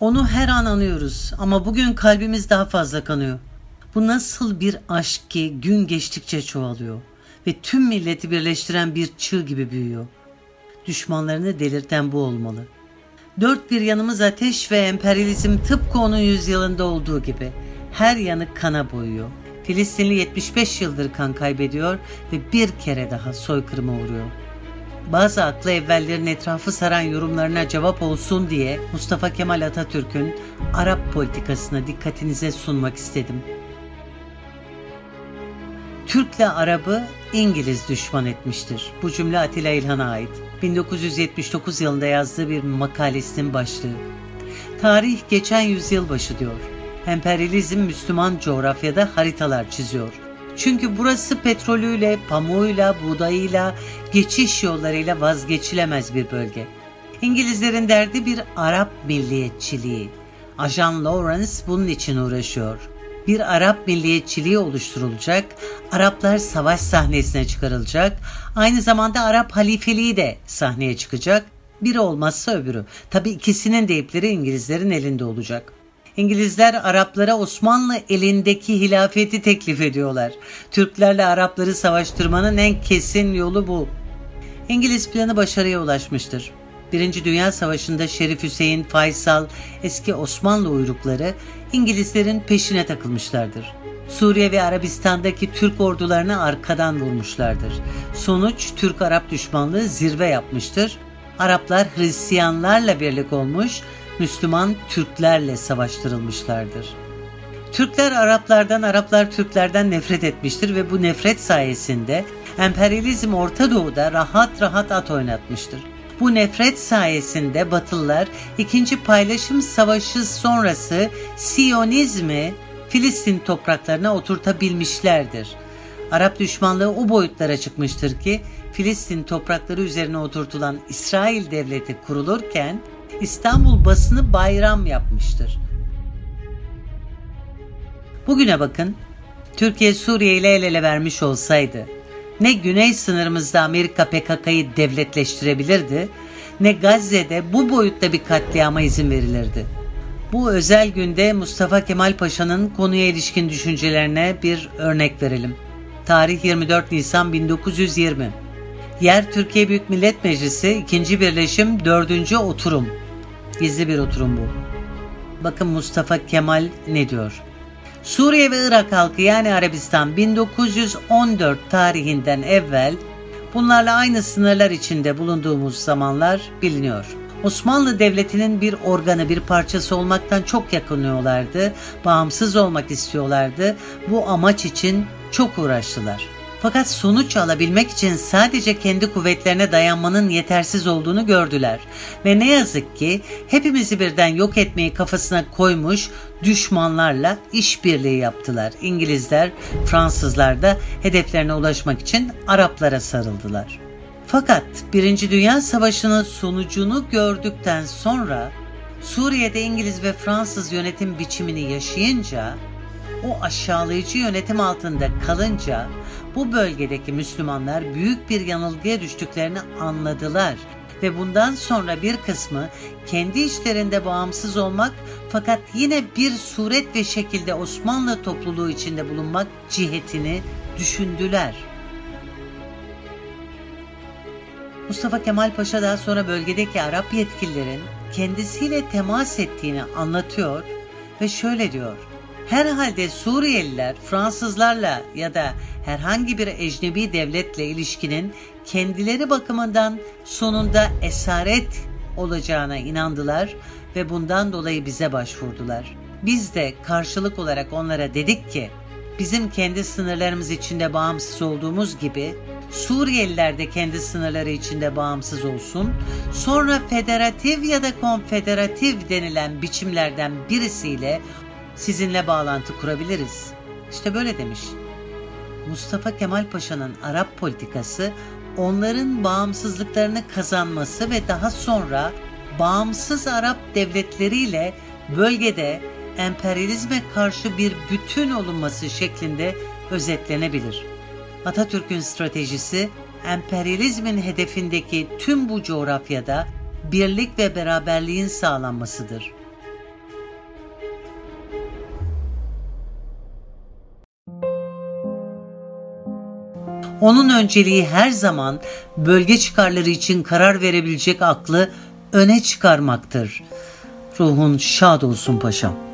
Onu her an anıyoruz ama bugün kalbimiz daha fazla kanıyor. Bu nasıl bir aşk ki gün geçtikçe çoğalıyor ve tüm milleti birleştiren bir çığ gibi büyüyor. Düşmanlarını delirten bu olmalı. Dört bir yanımız ateş ve emperyalizm tıpkı onun yüzyılında olduğu gibi her yanı kana boyuyor. Filistinli 75 yıldır kan kaybediyor ve bir kere daha soykırıma uğruyor. Bazı aklı evvellerin etrafı saran yorumlarına cevap olsun diye Mustafa Kemal Atatürk'ün Arap politikasına dikkatinize sunmak istedim. Türk'le Arap'ı İngiliz düşman etmiştir. Bu cümle Atilla İlhan'a ait. 1979 yılında yazdığı bir makalesinin başlığı. Tarih geçen yüzyıl başı diyor. Emperyalizm Müslüman coğrafyada haritalar çiziyor. Çünkü burası petrolüyle, pamuğuyla, buğdayıyla, geçiş yollarıyla vazgeçilemez bir bölge. İngilizlerin derdi bir Arap milliyetçiliği. Ajan Lawrence bunun için uğraşıyor. Bir Arap milliyetçiliği oluşturulacak, Araplar savaş sahnesine çıkarılacak, aynı zamanda Arap halifeliği de sahneye çıkacak. Biri olmazsa öbürü. Tabi ikisinin de ipleri İngilizlerin elinde olacak. İngilizler Araplara Osmanlı elindeki hilafeti teklif ediyorlar. Türklerle Arapları savaştırmanın en kesin yolu bu. İngiliz planı başarıya ulaşmıştır. Birinci Dünya Savaşı'nda Şerif Hüseyin, Faysal, eski Osmanlı uyrukları İngilizlerin peşine takılmışlardır. Suriye ve Arabistan'daki Türk ordularını arkadan vurmuşlardır. Sonuç Türk-Arap düşmanlığı zirve yapmıştır. Araplar Hristiyanlarla birlik olmuş, Müslüman Türklerle savaştırılmışlardır. Türkler Araplardan, Araplar Türklerden nefret etmiştir ve bu nefret sayesinde emperyalizm Orta Doğu'da rahat rahat at oynatmıştır. Bu nefret sayesinde Batılılar ikinci paylaşım savaşı sonrası Siyonizmi Filistin topraklarına oturtabilmişlerdir. Arap düşmanlığı o boyutlara çıkmıştır ki Filistin toprakları üzerine oturtulan İsrail devleti kurulurken İstanbul basını bayram yapmıştır. Bugüne bakın, Türkiye Suriye ile el ele vermiş olsaydı, ne güney sınırımızda Amerika PKK'yı devletleştirebilirdi, ne Gazze'de bu boyutta bir katliama izin verilirdi. Bu özel günde Mustafa Kemal Paşa'nın konuya ilişkin düşüncelerine bir örnek verelim. Tarih 24 Nisan 1920. Yer Türkiye Büyük Millet Meclisi 2. Birleşim 4. Oturum. Gizli bir oturum bu. Bakın Mustafa Kemal ne diyor? Suriye ve Irak halkı yani Arabistan 1914 tarihinden evvel bunlarla aynı sınırlar içinde bulunduğumuz zamanlar biliniyor. Osmanlı Devleti'nin bir organı, bir parçası olmaktan çok yakınıyorlardı, bağımsız olmak istiyorlardı. Bu amaç için çok uğraştılar. Fakat sonuç alabilmek için sadece kendi kuvvetlerine dayanmanın yetersiz olduğunu gördüler. Ve ne yazık ki hepimizi birden yok etmeyi kafasına koymuş düşmanlarla işbirliği yaptılar. İngilizler, Fransızlar da hedeflerine ulaşmak için Araplara sarıldılar. Fakat Birinci Dünya Savaşı'nın sonucunu gördükten sonra Suriye'de İngiliz ve Fransız yönetim biçimini yaşayınca o aşağılayıcı yönetim altında kalınca bu bölgedeki Müslümanlar büyük bir yanılgıya düştüklerini anladılar ve bundan sonra bir kısmı kendi işlerinde bağımsız olmak fakat yine bir suret ve şekilde Osmanlı topluluğu içinde bulunmak cihetini düşündüler. Mustafa Kemal Paşa daha sonra bölgedeki Arap yetkililerin kendisiyle temas ettiğini anlatıyor ve şöyle diyor. Herhalde Suriyeliler Fransızlarla ya da herhangi bir ecnebi devletle ilişkinin kendileri bakımından sonunda esaret olacağına inandılar ve bundan dolayı bize başvurdular. Biz de karşılık olarak onlara dedik ki bizim kendi sınırlarımız içinde bağımsız olduğumuz gibi Suriyeliler de kendi sınırları içinde bağımsız olsun. Sonra federatif ya da konfederatif denilen biçimlerden birisiyle sizinle bağlantı kurabiliriz. İşte böyle demiş. Mustafa Kemal Paşa'nın Arap politikası onların bağımsızlıklarını kazanması ve daha sonra bağımsız Arap devletleriyle bölgede emperyalizme karşı bir bütün olunması şeklinde özetlenebilir. Atatürk'ün stratejisi emperyalizmin hedefindeki tüm bu coğrafyada birlik ve beraberliğin sağlanmasıdır. Onun önceliği her zaman bölge çıkarları için karar verebilecek aklı öne çıkarmaktır. Ruhun şad olsun paşam.